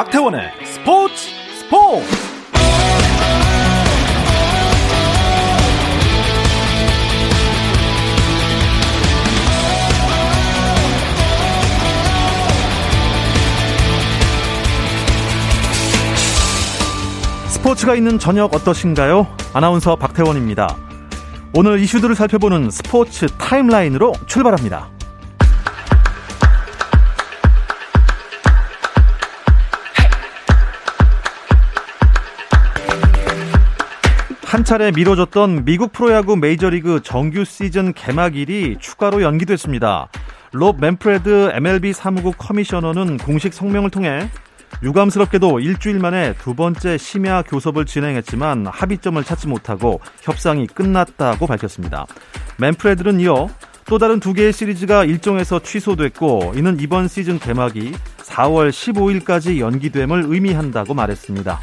박태원의 스포츠 스포츠 스포츠가 있는 저녁 어떠신가요? 아나운서 박태원입니다. 오늘 이슈들을 살펴보는 스포츠 타임라인으로 출발합니다. 한 차례 미뤄졌던 미국 프로야구 메이저리그 정규 시즌 개막일이 추가로 연기됐습니다. 롭 맨프레드 MLB 사무국 커미셔너는 공식 성명을 통해 유감스럽게도 일주일 만에 두 번째 심야 교섭을 진행했지만 합의점을 찾지 못하고 협상이 끝났다고 밝혔습니다. 맨프레드는 이어 또 다른 두 개의 시리즈가 일정에서 취소됐고 이는 이번 시즌 개막이 4월 15일까지 연기됨을 의미한다고 말했습니다.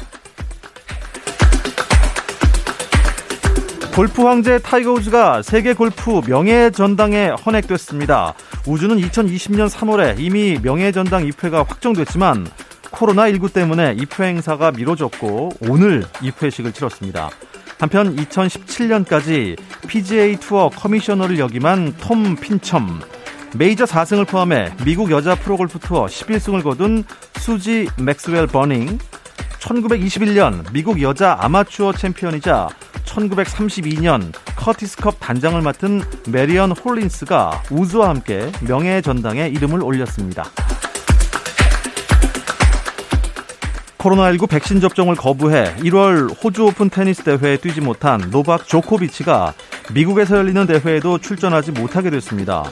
골프 황제 타이거 우즈가 세계 골프 명예 전당에 헌액됐습니다. 우즈는 2020년 3월에 이미 명예 전당 입회가 확정됐지만 코로나19 때문에 입회 행사가 미뤄졌고 오늘 입회식을 치렀습니다. 한편 2017년까지 PGA 투어 커미셔너를 역임한 톰 핀첨, 메이저 4승을 포함해 미국 여자 프로골프 투어 11승을 거둔 수지 맥스웰 버닝, 1921년 미국 여자 아마추어 챔피언이자 1932년 커티스컵 단장을 맡은 메리언 홀린스가 우즈와 함께 명예 전당에 이름을 올렸습니다. 코로나19 백신 접종을 거부해 1월 호주 오픈 테니스 대회에 뛰지 못한 노박 조코비치가 미국에서 열리는 대회에도 출전하지 못하게 됐습니다.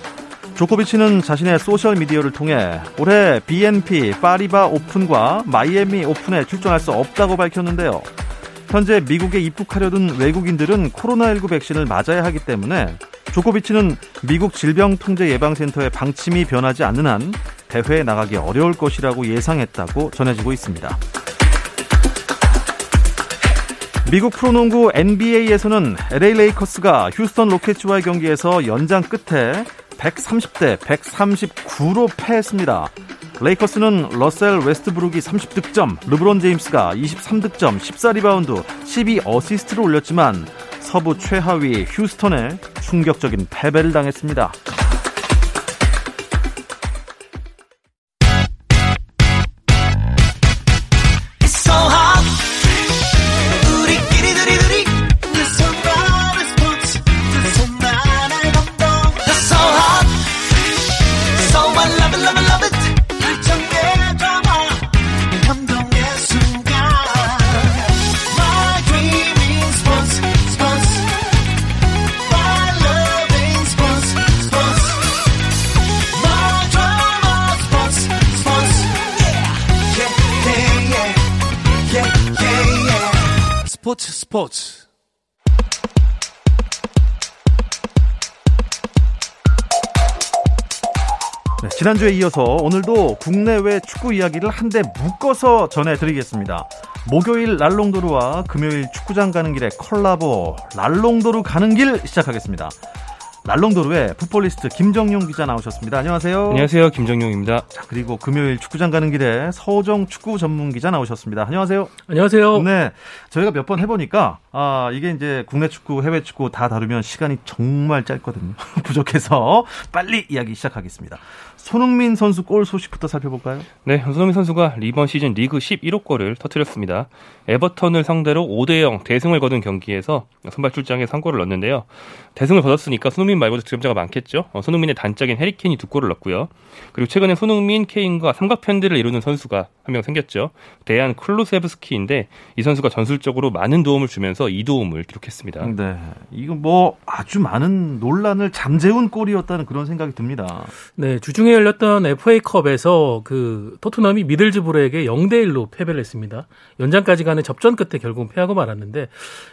조코비치는 자신의 소셜미디어를 통해 올해 BNP 파리바 오픈과 마이애미 오픈에 출전할 수 없다고 밝혔는데요. 현재 미국에 입국하려던 외국인들은 코로나19 백신을 맞아야 하기 때문에 조코비치는 미국 질병통제예방센터의 방침이 변하지 않는 한 대회에 나가기 어려울 것이라고 예상했다고 전해지고 있습니다. 미국 프로농구 NBA에서는 LA 레이커스가 휴스턴 로켓츠와의 경기에서 연장 끝에 130대 139로 패했습니다. 레이커스는 러셀 웨스트브룩이 30득점, 르브론 제임스가 23득점, 14리바운드, 12어시스트를 올렸지만 서부 최하위 휴스턴에 충격적인 패배를 당했습니다. 네, 지난주에 이어서 오늘도 국내외 축구 이야기를 한데 묶어서 전해드리겠습니다. 목요일 랄롱도르와 금요일 축구장 가는 길에 콜라보 랄롱도르 가는 길 시작하겠습니다. 랄롱도르의 풋볼리스트 김정용 기자 나오셨습니다. 안녕하세요. 안녕하세요. 김정용입니다. 자, 그리고 금요일 축구장 가는 길에 서정 축구 전문 기자 나오셨습니다. 안녕하세요. 안녕하세요. 네. 저희가 몇 번 해보니까, 아, 이게 이제 국내 축구, 해외 축구 다 다루면 시간이 정말 짧거든요. 부족해서 빨리 이야기 시작하겠습니다. 손흥민 선수 골 소식부터 살펴볼까요? 네, 손흥민 선수가 이번 시즌 리그 11호 골을 터뜨렸습니다. 에버턴을 상대로 5대0 대승을 거둔 경기에서 선발 출장에 3골을 넣었는데요. 대승을 거뒀으니까 손흥민 말고도 득점자가 많겠죠. 어, 손흥민의 단짝인 해리케인이 두 골을 넣었고요. 그리고 최근에 손흥민, 케인과 삼각편대를 이루는 선수가 한 명 생겼죠. 대한 클루세브스키인데 이 선수가 전술적으로 많은 도움을 주면서 이 도움을 기록했습니다. 네. 이거 뭐 아주 많은 논란을 잠재운 골이었다는 그런 생각이 듭니다. 네, 주중에 열렸던 FA컵에서 그 토트넘이 미들즈브르에게 0대 1로 패배를 했습니다. 연장까지 가는 접전 끝에 결국 패하고 말았는데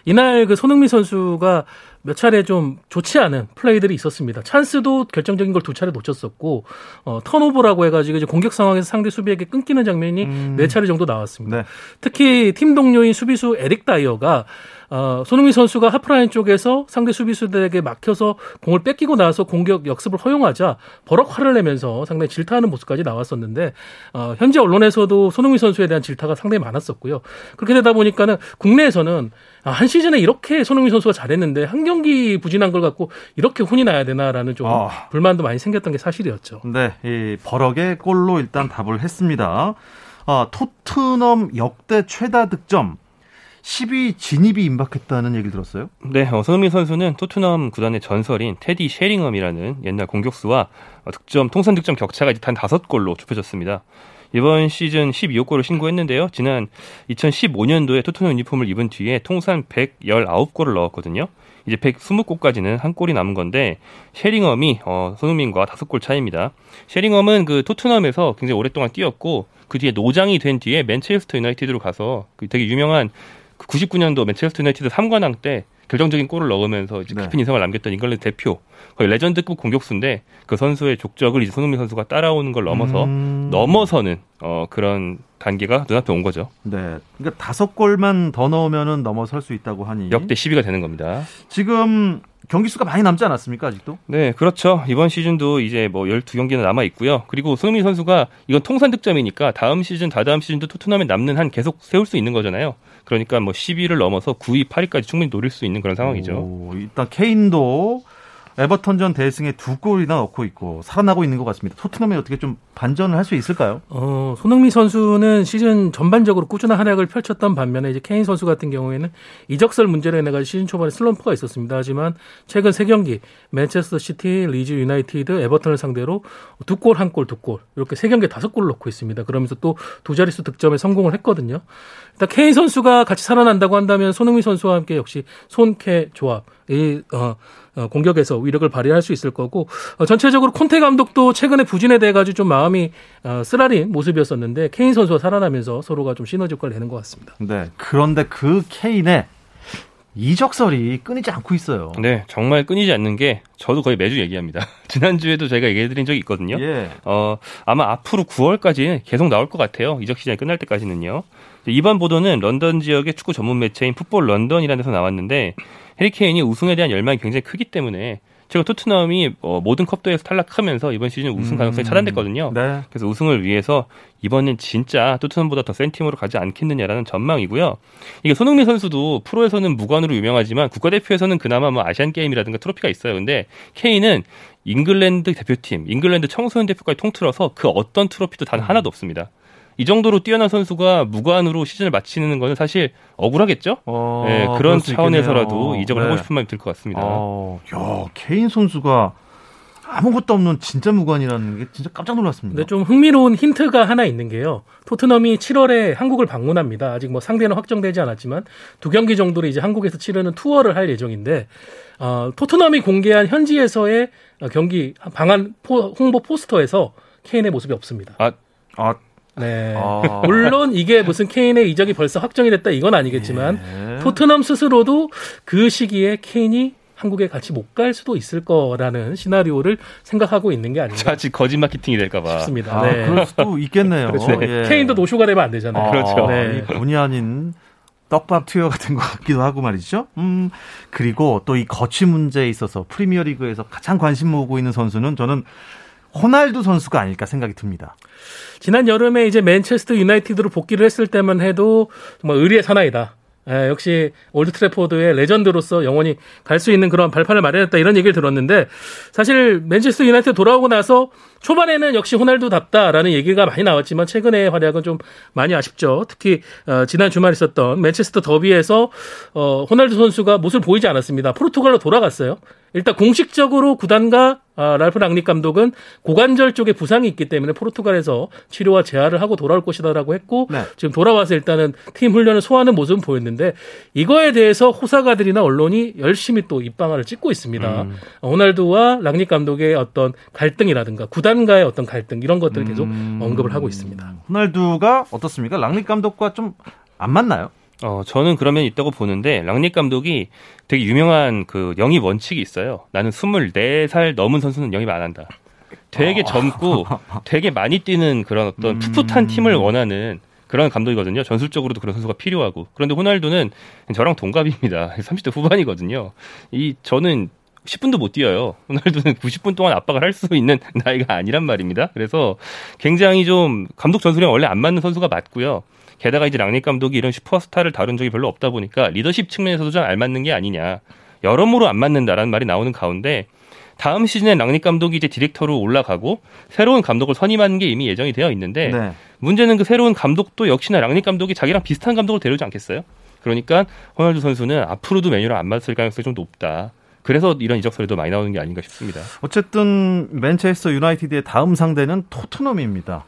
이날 그 손흥민 선수가 몇 차례 좀 좋지 않은 플레이들이 있었습니다. 찬스도 결정적인 걸 두 차례 놓쳤었고 어, 턴오버라고 해가지고 이제 공격 상황에서 상대 수비에게 끊기는 장면이 네 차례 정도 나왔습니다. 네. 특히 팀 동료인 수비수 에릭 다이어가 어, 손흥민 선수가 하프라인 쪽에서 상대 수비수들에게 막혀서 공을 뺏기고 나서 공격 역습을 허용하자 버럭 화를 내면서 상당히 질타하는 모습까지 나왔었는데 어, 현재 언론에서도 손흥민 선수에 대한 질타가 상당히 많았었고요. 그렇게 되다 보니까는 국내에서는 아, 한 시즌에 이렇게 손흥민 선수가 잘했는데 한 경기 부진한 걸 갖고 이렇게 혼이 나야 되나라는 좀 아. 불만도 많이 생겼던 게 사실이었죠. 네, 이 버럭의 골로 일단 답을 했습니다. 아, 토트넘 역대 최다 득점 10위 진입이 임박했다는 얘기를 들었어요. 네, 어, 손흥민 선수는 토트넘 구단의 전설인 테디 쉐링엄이라는 옛날 공격수와 어, 득점 통산 득점 격차가 이제 단 다섯 골로 좁혀졌습니다. 이번 시즌 12골을 신고했는데요. 지난 2015년도에 토트넘 유니폼을 입은 뒤에 통산 119골을 넣었거든요. 이제 120골까지는 한 골이 남은 건데 쉐링엄이 어, 손흥민과 다섯 골 차이입니다. 쉐링엄은 그 토트넘에서 굉장히 오랫동안 뛰었고 그 뒤에 노장이 된 뒤에 맨체스터 유나이티드로 가서 그 되게 유명한 99년도 맨체스터 유나이티드 3관왕 때 결정적인 골을 넣으면서 이제 네. 깊은 인상을 남겼던 잉글랜드 대표 거의 레전드급 공격수인데 그 선수의 족적을 이제 손흥민 선수가 따라오는 걸 넘어서 음. 넘어서는 어, 그런 단계가 눈앞에 온 거죠. 네, 그러니까 다섯 골만 더 넣으면은 넘어설 수 있다고 하니 역대 10위가 되는 겁니다. 지금 경기 수가 많이 남지 않았습니까 아직도? 네, 그렇죠. 이번 시즌도 이제 뭐 12경기나 남아 있고요. 그리고 손흥민 선수가 이건 통산 득점이니까 다음 시즌, 다다음 시즌도 토트넘에 남는 한 계속 세울 수 있는 거잖아요. 그러니까 뭐 10위를 넘어서 9위, 8위까지 충분히 노릴 수 있는 그런 상황이죠. 오, 일단 케인도 에버턴전 대승에 두 골이나 넣고 있고 살아나고 있는 것 같습니다. 토트넘이 어떻게 좀 반전을 할 수 있을까요? 어, 손흥민 선수는 시즌 전반적으로 꾸준한 활약을 펼쳤던 반면에 이제 케인 선수 같은 경우에는 이적설 문제로 인해 가지고 시즌 초반에 슬럼프가 있었습니다. 하지만 최근 세 경기 맨체스터 시티, 리즈 유나이티드, 에버턴을 상대로 두 골, 한 골, 두 골 이렇게 세 경기에 다섯 골을 넣고 있습니다. 그러면서 또 두 자릿수 득점에 성공을 했거든요. 일단 케인 선수가 같이 살아난다고 한다면 손흥민 선수와 함께 역시 손케 조합 이 어, 어, 공격에서 위력을 발휘할 수 있을 거고 어, 전체적으로 콘테 감독도 최근에 부진에 대해 가지고 좀 마음이 어, 쓰라린 모습이었었는데 케인 선수가 살아나면서 서로가 좀 시너지 효과를 내는 것 같습니다. 네. 그런데 그 케인의 이적설이 끊이지 않고 있어요. 네, 정말 끊이지 않는 게 저도 거의 매주 얘기합니다. 지난주에도 저희가 얘기해드린 적이 있거든요. 예. 어, 아마 앞으로 9월까지 계속 나올 것 같아요. 이적 시즌이 끝날 때까지는요. 이번 보도는 런던 지역의 축구 전문 매체인 풋볼 런던이라는 데서 나왔는데 해리케인이 우승에 대한 열망이 굉장히 크기 때문에 제가 토트넘이 어, 모든 컵대회에서 탈락하면서 이번 시즌 우승 가능성이 차단됐거든요. 네. 그래서 우승을 위해서 이번엔 진짜 토트넘보다 더 센 팀으로 가지 않겠느냐라는 전망이고요. 이게 손흥민 선수도 프로에서는 무관으로 유명하지만 국가대표에서는 그나마 뭐 아시안 게임이라든가 트로피가 있어요. 근데 케인은 잉글랜드 대표팀, 잉글랜드 청소년 대표까지 통틀어서 그 어떤 트로피도 단 하나도 없습니다. 이 정도로 뛰어난 선수가 무관으로 시즌을 마치는 거는 사실 억울하겠죠? 어, 네, 그럴 그런 수 차원에서라도. 이적을 네. 하고 싶은 마음이 들 것 같습니다. 어, 야, 케인 선수가 아무것도 없는 진짜 무관이라는 게 진짜 깜짝 놀랐습니다. 근데 좀 흥미로운 힌트가 하나 있는 게요. 토트넘이 7월에 한국을 방문합니다. 아직 뭐 상대는 확정되지 않았지만 두 경기 정도를 이제 한국에서 치르는 투어를 할 예정인데 어, 토트넘이 공개한 현지에서의 어, 경기 방한 포- 홍보 포스터에서 케인의 모습이 없습니다. 아, 아, 네. 아. 물론 이게 무슨 케인의 이적이 벌써 확정이 됐다 이건 아니겠지만 예. 토트넘 스스로도 그 시기에 케인이 한국에 같이 못 갈 수도 있을 거라는 시나리오를 생각하고 있는 게 아닌가 자칫 거짓 마케팅이 될까봐. 싶습니다. 아, 네. 그럴 수도 있겠네요. 그렇죠. 예. 케인도 노쇼가 되면 안 되잖아요. 아, 그렇죠. 네. 이 본의 아닌 떡밥 투여 같은 것 같기도 하고 말이죠. 음, 그리고 또 이 거취 문제에 있어서 프리미어 리그에서 가장 관심 모으고 있는 선수는 저는 호날두 선수가 아닐까 생각이 듭니다. 지난 여름에 이제 맨체스터 유나이티드로 복귀를 했을 때만 해도 정말 의리의 사나이다. 예, 역시 올드 트래포드의 레전드로서 영원히 갈 수 있는 그런 발판을 마련했다 이런 얘기를 들었는데 사실 맨체스터 유나이티드 돌아오고 나서 초반에는 역시 호날두답다라는 얘기가 많이 나왔지만 최근의 활약은 좀 많이 아쉽죠. 특히 어, 지난 주말 있었던 맨체스터 더비에서 어, 호날두 선수가 모습을 보이지 않았습니다. 포르투갈로 돌아갔어요. 일단 공식적으로 구단과 아, 랄프 랑닉 감독은 고관절 쪽에 부상이 있기 때문에 포르투갈에서 치료와 재활을 하고 돌아올 것이다라고 했고 네. 지금 돌아와서 일단은 팀 훈련을 소화하는 모습은 보였는데 이거에 대해서 호사가들이나 언론이 열심히 또 입방아를 찍고 있습니다. 음. 어, 호날두와 랑닉 감독의 어떤 갈등이라든가 구단 과의 어떤 갈등 이런 것들을 계속 음. 언급을 하고 있습니다. 호날두가 어떻습니까? 랑릭 감독과 좀 안 맞나요? 어, 저는 그러면 있다고 보는데, 랑닉 감독이 되게 유명한 그 영입 원칙이 있어요. 나는 24살 넘은 선수는 영입 안 한다. 되게 젊고 되게 많이 뛰는 그런 어떤 풋풋한 팀을 원하는 그런 감독이거든요. 전술적으로도 그런 선수가 필요하고. 그런데 호날두는 저랑 동갑입니다. 30대 후반이거든요. 이 저는 10분도 못 뛰어요. 호날두는 90분 동안 압박을 할 수 있는 나이가 아니란 말입니다. 그래서 굉장히 좀 감독 전술이랑 원래 안 맞는 선수가 맞고요. 게다가 이제 랑닉 감독이 이런 슈퍼스타를 다룬 적이 별로 없다 보니까 리더십 측면에서도 좀 알맞는 게 아니냐. 여러모로 안 맞는다라는 말이 나오는 가운데 다음 시즌에 랑닉 감독이 이제 디렉터로 올라가고 새로운 감독을 선임하는 게 이미 예정이 되어 있는데 네. 문제는 그 새로운 감독도 역시나 랑닉 감독이 자기랑 비슷한 감독을 데려오지 않겠어요? 그러니까 호날두 선수는 앞으로도 메뉴랑 안 맞을 가능성이 좀 높다. 그래서 이런 이적설도 많이 나오는 게 아닌가 싶습니다. 어쨌든 맨체스터 유나이티드의 다음 상대는 토트넘입니다.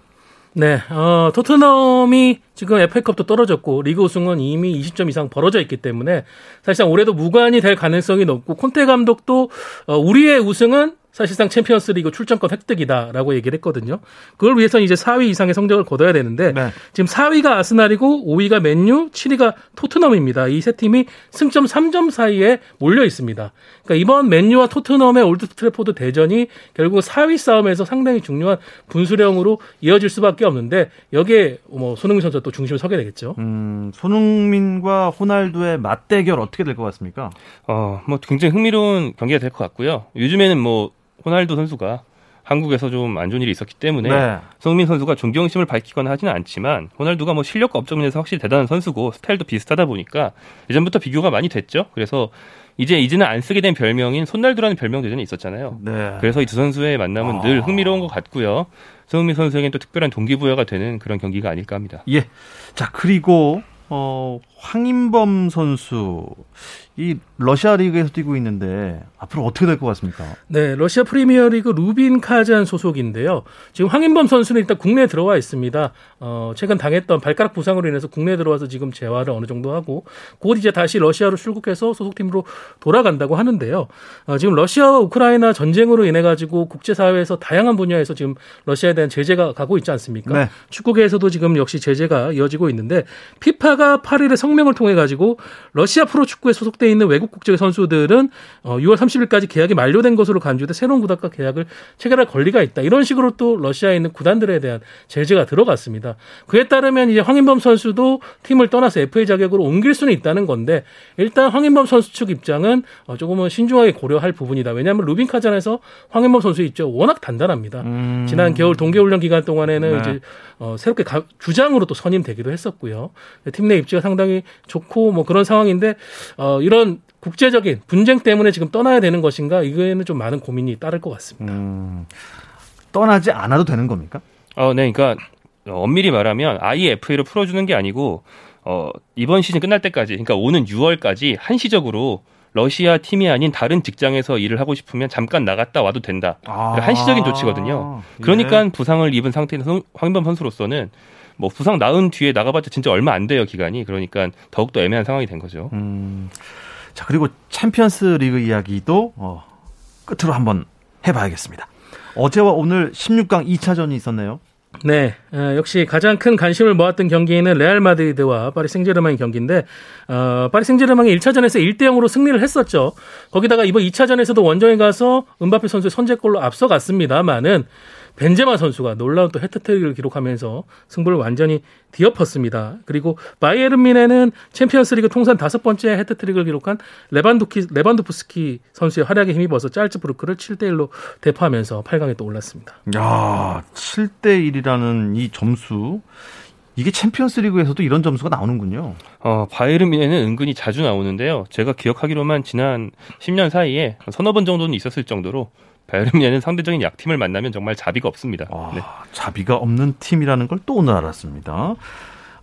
네, 어, 토트넘이 지금 FA컵도 떨어졌고 리그 우승은 이미 20점 이상 벌어져 있기 때문에 사실상 올해도 무관이 될 가능성이 높고 콘테 감독도 어, 우리의 우승은 사실상 챔피언스 리그 출전권 획득이다라고 얘기를 했거든요. 그걸 위해서 이제 4위 이상의 성적을 거둬야 되는데 네. 지금 4위가 아스날이고 5위가 맨유, 7위가 토트넘입니다. 이 세 팀이 승점 3점 사이에 몰려 있습니다. 그러니까 이번 맨유와 토트넘의 올드 트래포드 대전이 결국 4위 싸움에서 상당히 중요한 분수령으로 이어질 수밖에 없는데 여기에 뭐 손흥민 선수가 또 중심을 서게 되겠죠. 음, 손흥민과 호날두의 맞대결 어떻게 될 것 같습니까? 어, 뭐 굉장히 흥미로운 경기가 될 것 같고요. 요즘에는 뭐 호날두 선수가 한국에서 좀 안 좋은 일이 있었기 때문에 네. 손흥민 선수가 존경심을 밝히거나 하지는 않지만 호날두가 뭐 실력과 업적 면에서 확실히 대단한 선수고 스타일도 비슷하다 보니까 예전부터 비교가 많이 됐죠. 그래서 이제 이제는 안 쓰게 된 별명인 손날두라는 별명도 예전에 있었잖아요. 네. 그래서 이 두 선수의 만남은 늘 흥미로운 것 같고요. 손흥민 선수에겐 또 특별한 동기부여가 되는 그런 경기가 아닐까 합니다. 예. 자, 그리고 어, 황인범 선수 이 러시아 리그에서 뛰고 있는데 앞으로 어떻게 될 것 같습니까? 네, 러시아 프리미어리그 루빈 카잔 소속인데요. 지금 황인범 선수는 일단 국내에 들어와 있습니다. 어, 최근 당했던 발가락 부상으로 인해서 국내에 들어와서 지금 재활을 어느 정도 하고 곧 이제 다시 러시아로 출국해서 소속팀으로 돌아간다고 하는데요. 어, 지금 러시아와 우크라이나 전쟁으로 인해 가지고 국제사회에서 다양한 분야에서 지금 러시아에 대한 제재가 가고 있지 않습니까? 네. 축구계에서도 지금 역시 제재가 이어지고 있는데 피파가 8일에 성명을 통해 가지고 러시아 프로축구에 소속 돼 있는 외국 국적의 선수들은 어, 6월 30일까지 계약이 만료된 것으로 간주돼 새로운 구단과 계약을 체결할 권리가 있다. 이런 식으로 또 러시아에 있는 구단들에 대한 제재가 들어갔습니다. 그에 따르면 이제 황인범 선수도 팀을 떠나서 FA 자격으로 옮길 수는 있다는 건데 일단 황인범 선수 측 입장은 어, 조금은 신중하게 고려할 부분이다. 왜냐하면 루빈 카잔에서 황인범 선수 있죠. 워낙 단단합니다. 지난 겨울 동계훈련 기간 동안에는 네. 이제 어, 새롭게 가- 주장으로 또 선임되기도 했었고요. 팀 내 입지가 상당히 좋고 뭐 그런 상황인데 어, 이런 국제적인 분쟁 때문에 지금 떠나야 되는 것인가 이거에는 좀 많은 고민이 따를 것 같습니다. 음, 떠나지 않아도 되는 겁니까? 어, 네, 그러니까 어, 엄밀히 말하면 FA로 풀어주는 게 아니고 어, 이번 시즌 끝날 때까지, 그러니까 오는 6월까지 한시적으로 러시아 팀이 아닌 다른 직장에서 일을 하고 싶으면 잠깐 나갔다 와도 된다. 아, 한시적인 조치거든요. 그러니까 부상을 입은 상태인 선- 황인범 선수로서는 뭐 부상 나은 뒤에 나가봤자 진짜 얼마 안 돼요 기간이. 그러니까 더욱더 애매한 상황이 된 거죠. 음, 자 그리고 챔피언스 리그 이야기도 어, 끝으로 한번 해봐야겠습니다. 어제와 오늘 16강 2차전이 있었네요. 네, 어, 역시 가장 큰 관심을 모았던 경기는 레알 마드리드와 파리 생제르맹 경기인데 어, 파리 생제르맹이 1차전에서 1대 0으로 승리를 했었죠. 거기다가 이번 2차전에서도 원정에 가서 음바페 선수의 선제골로 앞서갔습니다만은 벤제마 선수가 놀라운 또 해트트릭을 기록하면서 승부를 완전히 뒤엎었습니다. 그리고 바이에른 뮌헨은 챔피언스리그 통산 다섯 번째 해트트릭을 기록한 레반도키 레반도프스키 선수의 활약에 힘입어서 잘츠부르크를 7대 1로 대파하면서 8강에 또 올랐습니다. 야, 7대 1이라는 이 점수 이게 챔피언스 리그에서도 이런 점수가 나오는군요. 어, 바이에른 뮌헨은 은근히 자주 나오는데요. 제가 기억하기로만 지난 10년 사이에 서너 번 정도는 있었을 정도로 바이에른 뮌헨은 상대적인 약팀을 만나면 정말 자비가 없습니다. 와, 네. 자비가 없는 팀이라는 걸 또 오늘 알았습니다.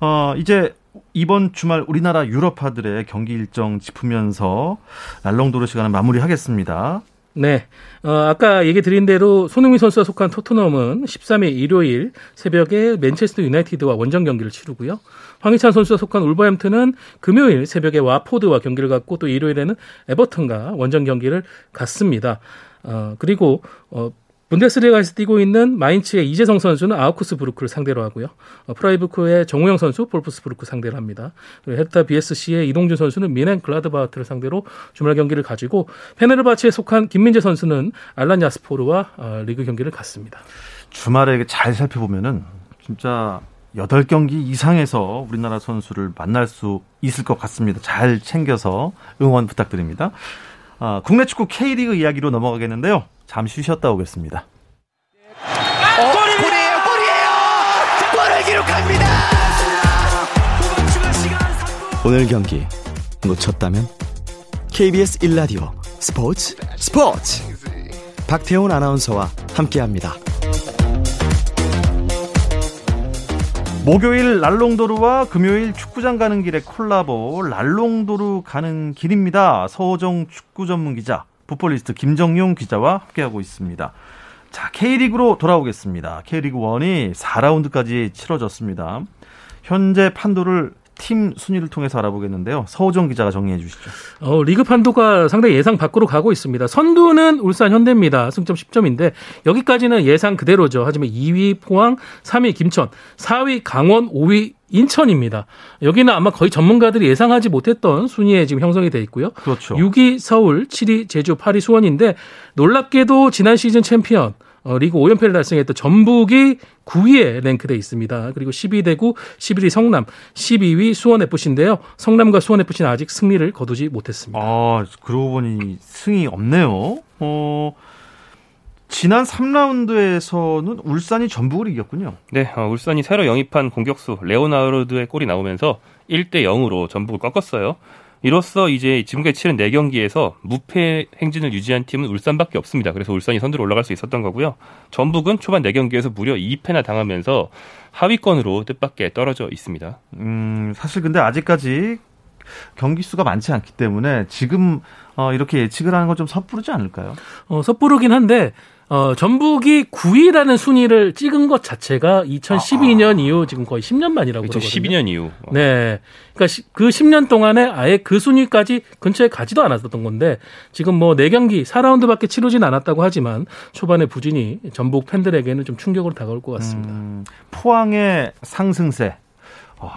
어, 이제 이번 주말 우리나라 유럽파들의 경기 일정 짚으면서 랄롱도르 시간을 마무리하겠습니다. 네. 어, 아까 얘기 드린 대로 손흥민 선수가 속한 토트넘은 13일 일요일 새벽에 맨체스터 유나이티드와 원정 경기를 치르고요. 황희찬 선수가 속한 울버햄튼은 금요일 새벽에 왓포드와 경기를 갖고 또 일요일에는 에버튼과 원정 경기를 갖습니다. 어, 그리고 어, 분데스리가에서 뛰고 있는 마인츠의 이재성 선수는 아우크스부르크를 상대로 하고요. 어, 프라이부르크의 정우영 선수 볼프스부르크 상대로 합니다. 그리고 헤르타 BSC의 이동준 선수는 묀헨글라트바흐를 상대로 주말 경기를 가지고 페네르바치에 속한 김민재 선수는 알란 야스포르와 어, 리그 경기를 갖습니다. 주말에 잘 살펴보면은 진짜 8경기 이상에서 우리나라 선수를 만날 수 있을 것 같습니다. 잘 챙겨서 응원 부탁드립니다. 아, 국내 축구 K리그 이야기로 넘어가겠는데요. 잠시 쉬었다 오겠습니다. 어, 골이에요, 골이에요! 골을 기록합니다! 오늘 경기 놓쳤다면 KBS 1라디오 스포츠 스포츠 박태훈 아나운서와 함께합니다. 목요일 랄롱도르와 금요일 축구장 가는 길의 콜라보 랄롱도르 가는 길입니다. 서호정 축구 전문 기자, 풋볼리스트 김정용 기자와 함께하고 있습니다. 자, K리그로 돌아오겠습니다. K리그 1이 4라운드까지 치러졌습니다. 현재 판도를 팀 순위를 통해서 알아보겠는데요. 서호정 기자가 정리해 주시죠. 어, 리그 판도가 상당히 예상 밖으로 가고 있습니다. 선두는 울산 현대입니다. 승점 10점인데 여기까지는 예상 그대로죠. 하지만 2위 포항, 3위 김천, 4위 강원, 5위 인천입니다. 여기는 아마 거의 전문가들이 예상하지 못했던 순위에 지금 형성이 돼 있고요. 그렇죠. 6위 서울, 7위 제주, 8위 수원인데 놀랍게도 지난 시즌 챔피언 어, 리그 5연패를 달성했던 전북이 9위에 랭크돼 있습니다. 그리고 10위 대구, 11위 성남, 12위 수원FC인데요. 성남과 수원FC는 아직 승리를 거두지 못했습니다. 아, 그러고 보니 승이 없네요. 어, 지난 3라운드에서는 울산이 전북을 이겼군요. 네, 어, 울산이 새로 영입한 공격수 레오나르드의 골이 나오면서 1대 0으로 전북을 꺾었어요. 이로써 이제 지금까지 치른 4경기에서 무패 행진을 유지한 팀은 울산밖에 없습니다. 그래서 울산이 선두로 올라갈 수 있었던 거고요. 전북은 초반 4경기에서 무려 2패나 당하면서 하위권으로 뜻밖의 떨어져 있습니다. 음, 사실 근데 아직까지 경기 수가 많지 않기 때문에 지금 어, 이렇게 예측을 하는 건 좀 섣부르지 않을까요? 어, 섣부르긴 한데 어, 전북이 9위라는 순위를 찍은 것 자체가 2012년 아. 이후 지금 거의 10년 만이라고 그러거든요. 2012년 이후. 네. 그러니까 시- 그 10년 동안에 아예 그 순위까지 근처에 가지도 않았었던 건데 지금 뭐 4경기 4라운드밖에 치르진 않았다고 하지만 초반에 부진이 전북 팬들에게는 좀 충격으로 다가올 것 같습니다. 음, 포항의 상승세 어,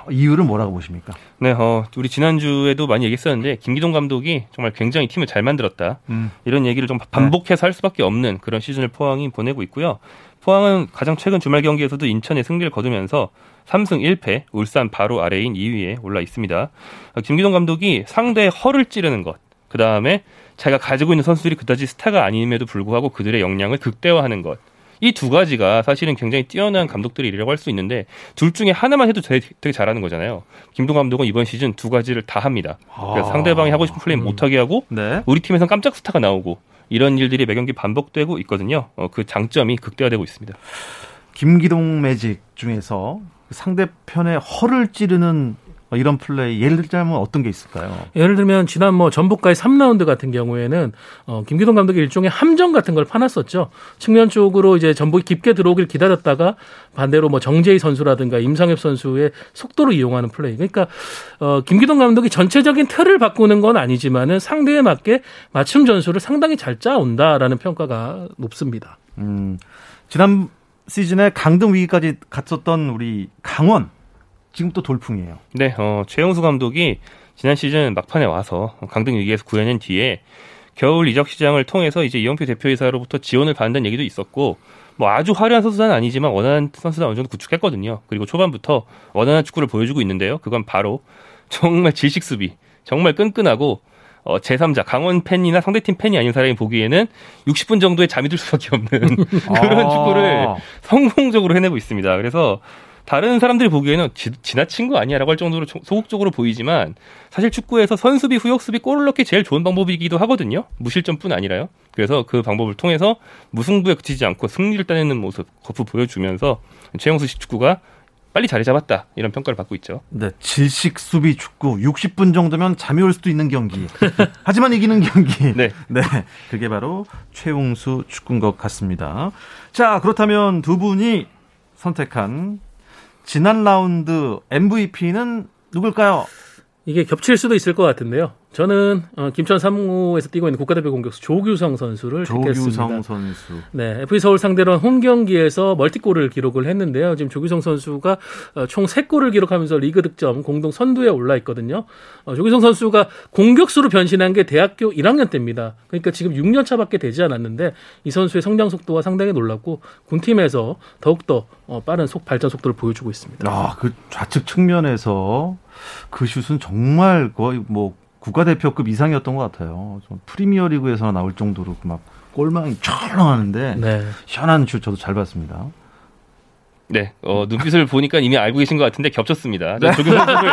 이유를 뭐라고 보십니까? 네, 어, 우리 지난주에도 많이 얘기했었는데 김기동 감독이 정말 굉장히 팀을 잘 만들었다. 음. 이런 얘기를 좀 반복해서 할 수밖에 없는 그런 시즌을 포항이 보내고 있고요. 포항은 가장 최근 주말 경기에서도 인천의 승리를 거두면서 3승 1패, 울산 바로 아래인 2위에 올라 있습니다. 어, 김기동 감독이 상대의 허를 찌르는 것, 그 다음에 자기가 가지고 있는 선수들이 그다지 스타가 아님에도 불구하고 그들의 역량을 극대화하는 것. 이 두 가지가 사실은 굉장히 뛰어난 감독들이 이라고 할 수 있는데 둘 중에 하나만 해도 되게, 되게 잘하는 거잖아요. 김동 감독은 이번 시즌 두 가지를 다 합니다. 아. 상대방이 하고 싶은 플레이 못하게 하고 네. 우리 팀에선 깜짝 스타가 나오고 이런 일들이 매 경기 반복되고 있거든요. 어, 그 장점이 극대화되고 있습니다. 김기동 매직 중에서 상대편의 허를 찌르는 어, 이런 플레이 예를 들자면 어떤 게 있을까요? 예를 들면 지난 뭐 전북과의 3라운드 같은 경우에는 어, 김기동 감독이 일종의 함정 같은 걸 파놨었죠. 측면 쪽으로 이제 전북이 깊게 들어오길 기다렸다가 반대로 뭐 정재희 선수라든가 임상엽 선수의 속도를 이용하는 플레이. 그러니까 어, 김기동 감독이 전체적인 틀을 바꾸는 건 아니지만은 상대에 맞게 맞춤 전술을 상당히 잘 짜온다라는 평가가 높습니다. 음, 지난 시즌에 강등 위기까지 갔었던 우리 강원 지금 또 돌풍이에요. 네, 어, 최영수 감독이 지난 시즌 막판에 와서 강등 위기에서 구해낸 뒤에 겨울 이적 시장을 통해서 이제 이영표 대표이사로부터 지원을 받는다는 얘기도 있었고 뭐 아주 화려한 선수는 아니지만 원하는 선수는 어느 정도 구축했거든요. 그리고 초반부터 원하는 축구를 보여주고 있는데요. 그건 바로 정말 질식 수비, 정말 끈끈하고 어, 제3자 강원 팬이나 상대팀 팬이 아닌 사람이 보기에는 60분 정도의 잠이 들 수밖에 없는 그런 아. 축구를 성공적으로 해내고 있습니다. 그래서 다른 사람들이 보기에는 지, 지나친 거 아니야라고 할 정도로 조- 소극적으로 보이지만 사실 축구에서 선수비, 후역수비, 골을 넣기 제일 좋은 방법이기도 하거든요. 무실점뿐 아니라요. 그래서 그 방법을 통해서 무승부에 그치지 않고 승리를 따내는 모습 거푸 보여주면서 최영수 식 축구가 빨리 자리 잡았다 이런 평가를 받고 있죠. 네, 질식 수비 축구 60분 정도면 잠이 올 수도 있는 경기. 하지만 이기는 경기. 네. 네, 그게 바로 최용수 축구인 것 같습니다. 자, 그렇다면 두 분이 선택한 지난 라운드 MVP는 누굴까요? 이게 겹칠 수도 있을 것 같은데요. 저는 어, 김천 3호에서 뛰고 있는 국가대표 공격수 조규성 선수를 조규성 택했습니다. 선수. 네, FA 서울 상대로 홈 경기에서 멀티골을 기록을 했는데요. 지금 조규성 선수가 어, 총 3골을 기록하면서 리그 득점 공동 선두에 올라 있거든요. 어, 조규성 선수가 공격수로 변신한 게 대학교 1학년 때입니다. 그러니까 지금 6년 차밖에 되지 않았는데 이 선수의 성장 속도가 상당히 놀랍고 군팀에서 더욱더 어, 빠른 속 발전 속도를 보여주고 있습니다. 아, 그 좌측 측면에서 그 슛은 정말 거의 뭐 국가대표급 이상이었던 것 같아요. 좀 프리미어리그에서 나올 정도로 막 골망이 쩔렁하는데 네. 시원한 슛 저도 잘 봤습니다. 네, 어, 눈빛을 보니까 이미 알고 계신 것 같은데 겹쳤습니다. 저 조규 선수를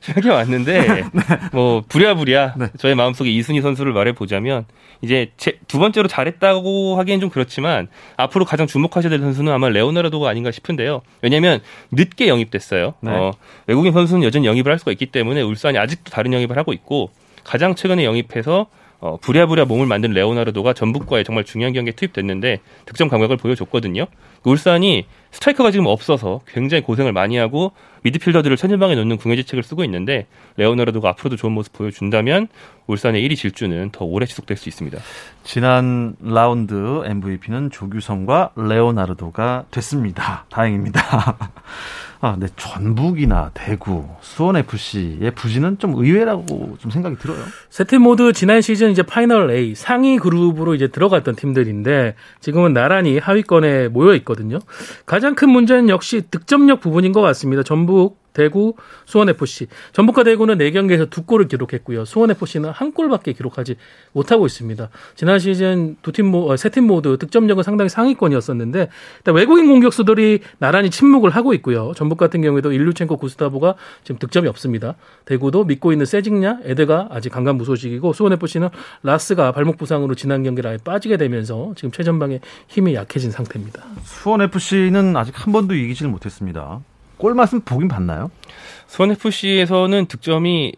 생각해 왔는데, 뭐, 부랴부랴 저의 마음속에 이순희 선수를 말해보자면, 이제 제, 두 번째로 잘했다고 하기엔 좀 그렇지만, 앞으로 가장 주목하셔야 될 선수는 아마 레오나르도가 아닌가 싶은데요. 왜냐면, 늦게 영입됐어요. 네. 어, 외국인 선수는 여전히 영입을 할 수가 있기 때문에, 울산이 아직도 다른 영입을 하고 있고, 가장 최근에 영입해서 어, 부랴부랴 몸을 만든 레오나르도가 전북과의 정말 중요한 경기에 투입됐는데 득점 감각을 보여줬거든요. 그 울산이 스트라이커가 지금 없어서 굉장히 고생을 많이 하고 미드필더들을 천연방에 놓는 궁예지책을 쓰고 있는데 레오나르도가 앞으로도 좋은 모습 보여준다면 울산의 1위 질주는 더 오래 지속될 수 있습니다. 지난 라운드 MVP는 조규성과 레오나르도가 됐습니다. 다행입니다. 아, 근데 전북이나 대구, 수원 FC의 부진은 좀 의외라고 좀 생각이 들어요. 세팀 모두 지난 시즌 이제 파이널 A 상위 그룹으로 이제 들어갔던 팀들인데 지금은 나란히 하위권에 모여 있거든요. 가장 큰 문제는 역시 득점력 부분인 것 같습니다. 전북 대구, 수원FC. 전북과 대구는 4경기에서 두 골을 기록했고요. 수원FC는 한 골밖에 기록하지 못하고 있습니다. 지난 시즌 두 팀, 모, 세팀 모두 득점력은 상당히 상위권이었었는데 일단 외국인 공격수들이 나란히 침묵을 하고 있고요. 전북 같은 경우에도 일류첸코 구스타보가 지금 득점이 없습니다. 대구도 믿고 있는 세징냐, 에드가 아직 강간무소식이고 수원FC는 라스가 발목 부상으로 지난 경기를 아예 빠지게 되면서 지금 최전방에 힘이 약해진 상태입니다. 수원 FC는 아직 한 번도 이기지를 못했습니다. 골맛은 보긴 봤나요? 수원 FC에서는 득점이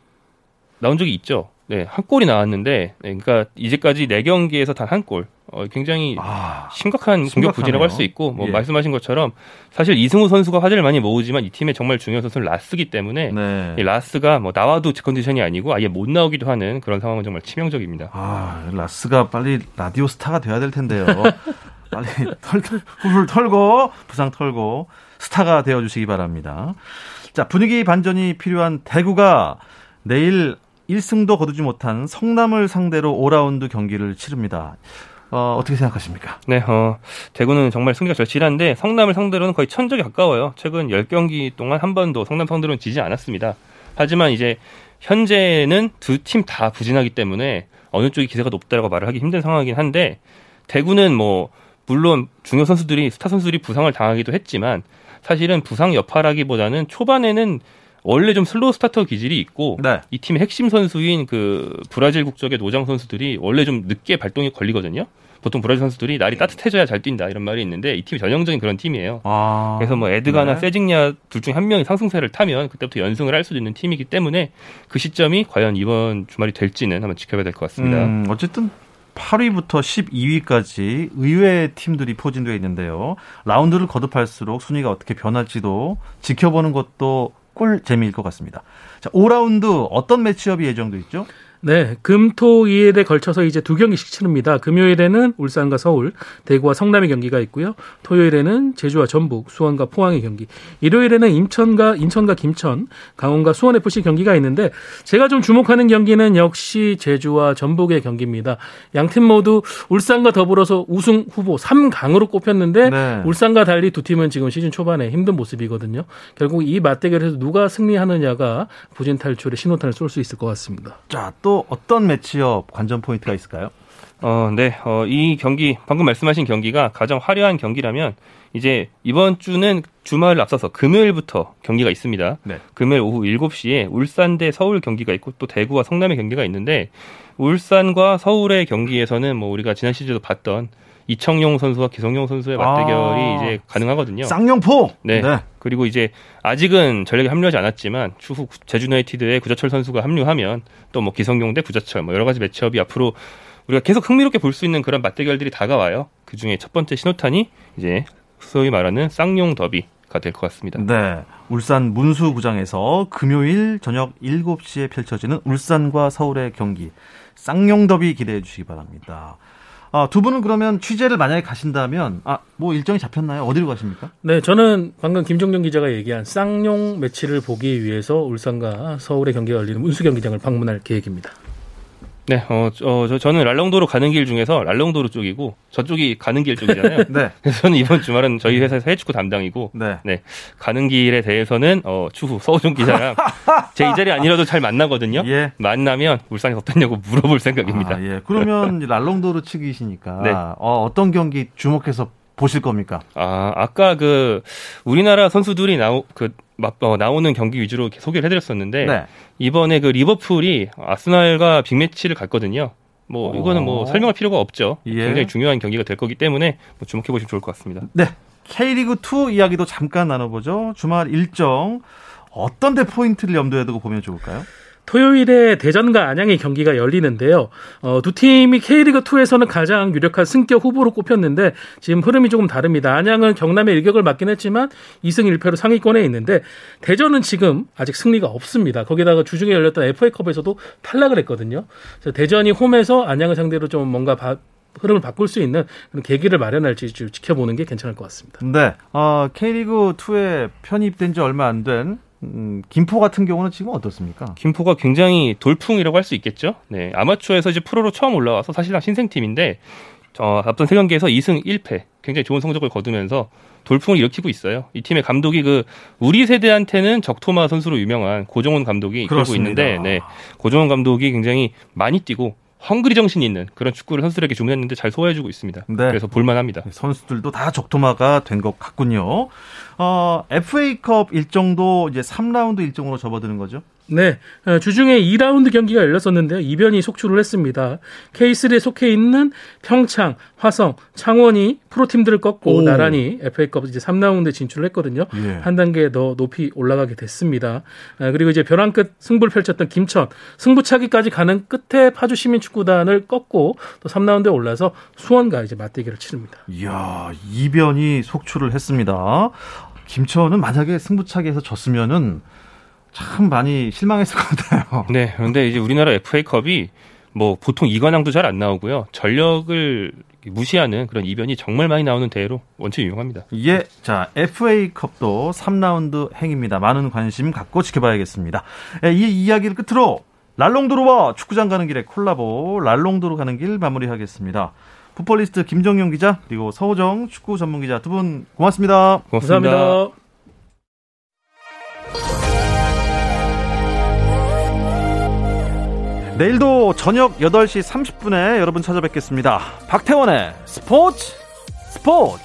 나온 적이 있죠. 네, 한 골이 나왔는데, 네, 그러니까 이제까지 네 경기에서 단 한 골. 어, 굉장히 아, 심각한 공격 심각하네요. 부진이라고 할 수 있고, 뭐 예. 말씀하신 것처럼 사실 이승우 선수가 화제를 많이 모으지만 이 팀의 정말 중요한 선수는 라스기 때문에 네. 이 라스가 뭐 나와도 제 컨디션이 아니고 아예 못 나오기도 하는 그런 상황은 정말 치명적입니다. 아, 라스가 빨리 라디오 스타가 돼야 될 텐데요. 빨리 털, 훌훌 털고, 부상 털고, 스타가 되어 주시기 바랍니다. 자, 분위기 반전이 필요한 대구가 내일 1승도 거두지 못한 성남을 상대로 5라운드 경기를 치릅니다. 어, 어떻게 생각하십니까? 네, 어, 대구는 정말 승리가 절실한데 성남을 상대로는 거의 천적에 가까워요. 최근 10경기 동안 한 번도 성남 상대로는 지지 않았습니다. 하지만 이제 현재는 두 팀 다 부진하기 때문에 어느 쪽이 기세가 높다라고 말을 하기 힘든 상황이긴 한데 대구는 뭐 물론 중요 선수들이 스타 선수들이 부상을 당하기도 했지만 사실은 부상 여파라기보다는 초반에는 원래 좀 slow starter 기질이 있고 네. 이 팀의 핵심 선수인 그 브라질 국적의 노장 선수들이 원래 좀 늦게 발동이 걸리거든요. 보통 브라질 선수들이 날이 따뜻해져야 잘 뛴다 이런 말이 있는데 이 팀이 전형적인 그런 팀이에요. 아, 그래서 뭐 에드가나 네. 세징야 둘 중 한 명이 상승세를 타면 그때부터 연승을 할 수도 있는 팀이기 때문에 그 시점이 과연 이번 주말이 될지는 한번 지켜봐야 될 것 같습니다. 음, 어쨌든 8위부터 12위까지 의외의 팀들이 포진되어 있는데요. 라운드를 거듭할수록 순위가 어떻게 변할지도 지켜보는 것도 꿀 재미일 것 같습니다. 자, 5라운드 어떤 매치업이 예정돼 있죠? 네, 금, 토, 일에 걸쳐서 이제 두 경기씩 치릅니다. 금요일에는 울산과 서울, 대구와 성남의 경기가 있고요. 토요일에는 제주와 전북, 수원과 포항의 경기. 일요일에는 인천과 인천과 김천, 강원과 수원 FC 경기가 있는데 제가 좀 주목하는 경기는 역시 제주와 전북의 경기입니다. 양 팀 모두 울산과 더불어서 우승 후보 3강으로 꼽혔는데 네. 울산과 달리 두 팀은 지금 시즌 초반에 힘든 모습이거든요. 결국 이 맞대결에서 누가 승리하느냐가 부진 탈출의 신호탄을 쏠 수 있을 것 같습니다. 자, 또 어떤 매치업 관전 포인트가 있을까요? 어, 네. 어, 이 경기, 방금 말씀하신 경기가 가장 화려한 경기라면 이제 이번 주는 주말을 앞서서 금요일부터 경기가 있습니다. 네. 금요일 오후 7시에 울산 대 서울 경기가 있고 또 대구와 성남의 경기가 있는데 울산과 서울의 경기에서는 뭐 우리가 지난 시즌에도 봤던 이청용 선수와 기성용 선수의 맞대결이 아. 이제 가능하거든요. 쌍용포. 네. 그리고 이제 아직은 전력에 합류하지 않았지만 추후 구- 제주 유나이티드에 구자철 선수가 합류하면 또 뭐 기성용 대 구자철 뭐 여러 가지 매치업이 앞으로 우리가 계속 흥미롭게 볼 수 있는 그런 맞대결들이 다가와요. 그 중에 첫 번째 신호탄이 이제 소위 말하는 쌍용 더비 될것 같습니다. 네. 울산 문수구장에서 금요일 저녁 7시에 펼쳐지는 울산과 서울의 경기 쌍용 더비 기대해 주시기 바랍니다. 아, 두 분은 그러면 취재를 만약에 가신다면 아, 뭐 일정이 잡혔나요? 어디로 가십니까? 네, 저는 방금 김종경 기자가 얘기한 쌍용 매치를 보기 위해서 울산과 서울의 경기가 열리는 운수 경기장을 방문할 계획입니다. 네, 어, 어 저, 저는 랄롱도로 가는 길 중에서 랄롱도로 쪽이고 저쪽이 가는 길 쪽이잖아요. 네. 그래서 저는 이번 주말은 저희 회사에서 해축구 담당이고 네. 네 가는 길에 대해서는 어, 추후 서우종 기자랑 제 이 자리 아니라도 잘 만나거든요. 예. 만나면 울산이 어떠냐고 물어볼 생각입니다. 아, 예. 그러면 랄롱도르 측이시니까 네. 어, 어떤 경기 주목해서 보실 겁니까? 아, 아까 그 우리나라 선수들이 나오 그 막- 어, 나오는 경기 위주로 이렇게 소개를 해드렸었는데 네. 이번에 그 리버풀이 아스날과 빅매치를 갔거든요. 뭐 이거는 뭐 어. 설명할 필요가 없죠. 예. 굉장히 중요한 경기가 될 거기 때문에 뭐 주목해 보시면 좋을 것 같습니다. 네. K리그 2 이야기도 잠깐 나눠보죠. 주말 일정 어떤 데 포인트를 염두에 두고 보면 좋을까요? 토요일에 대전과 안양의 경기가 열리는데요. 어, 두 팀이 K리그2에서는 가장 유력한 승격 후보로 꼽혔는데 지금 흐름이 조금 다릅니다. 안양은 경남의 일격을 맞긴 했지만 2승 1패로 상위권에 있는데 대전은 지금 아직 승리가 없습니다. 거기다가 주중에 열렸던 FA컵에서도 탈락을 했거든요. 그래서 대전이 홈에서 안양을 상대로 좀 뭔가 바- 흐름을 바꿀 수 있는 그런 계기를 마련할지 좀 지켜보는 게 괜찮을 것 같습니다. 네. 어, K리그 2에 편입된 지 얼마 안 된 음, 김포 같은 경우는 지금 어떻습니까? 김포가 굉장히 돌풍이라고 할 수 있겠죠. 네, 아마추어에서 이제 프로로 처음 올라와서 사실상 신생팀인데 어, 앞선 세 경기에서 2승 1패 굉장히 좋은 성적을 거두면서 돌풍을 일으키고 있어요. 이 팀의 감독이 그 우리 세대한테는 적토마 선수로 유명한 고종원 감독이 이끌고. 있는데 네, 고종원 감독이 굉장히 많이 뛰고 헝그리 정신이 있는 그런 축구를 선수들에게 주문했는데 잘 소화해주고 있습니다. 네. 그래서 볼만합니다. 선수들도 다 적토마가 된 것 같군요. 어, FA컵 일정도 이제 3라운드 일정으로 접어드는 거죠? 네, 어, 주중에 2라운드 경기가 열렸었는데요. 이변이 속출을 했습니다. K3에 속해 있는 평창, 화성, 창원이 프로팀들을 꺾고 오. 나란히 FA컵 이제 3라운드 진출을 했거든요. 예. 한 단계 더 높이 올라가게 됐습니다. 아, 그리고 이제 벼랑 끝 승부를 펼쳤던 김천, 승부차기까지 가는 끝에 파주 시민축구단을 꺾고 또 3라운드에 올라서 수원과 이제 맞대결을 치릅니다. 이야, 이변이 속출을 했습니다. 김천은 만약에 승부차기에서 졌으면은 참 많이 실망했을 것 같아요. 네, 그런데 이제 우리나라 FA컵이 뭐 보통 이관왕도 잘 안 나오고요. 전력을 무시하는 그런 이변이 정말 많이 나오는 대회로 원체 유명합니다. 예, 자, FA컵도 3라운드 행입니다. 많은 관심 갖고 지켜봐야겠습니다. 예, 이 이야기를 끝으로 랄롱도로와 축구장 가는 길의 콜라보 랄롱도로 가는 길 마무리하겠습니다. 풋볼리스트 김정용 기자 그리고 서호정 축구 전문 기자 두 분 고맙습니다. 고맙습니다. 감사합니다. 내일도 저녁 8시 30분에 여러분 찾아뵙겠습니다. 박태원의 스포츠 스포츠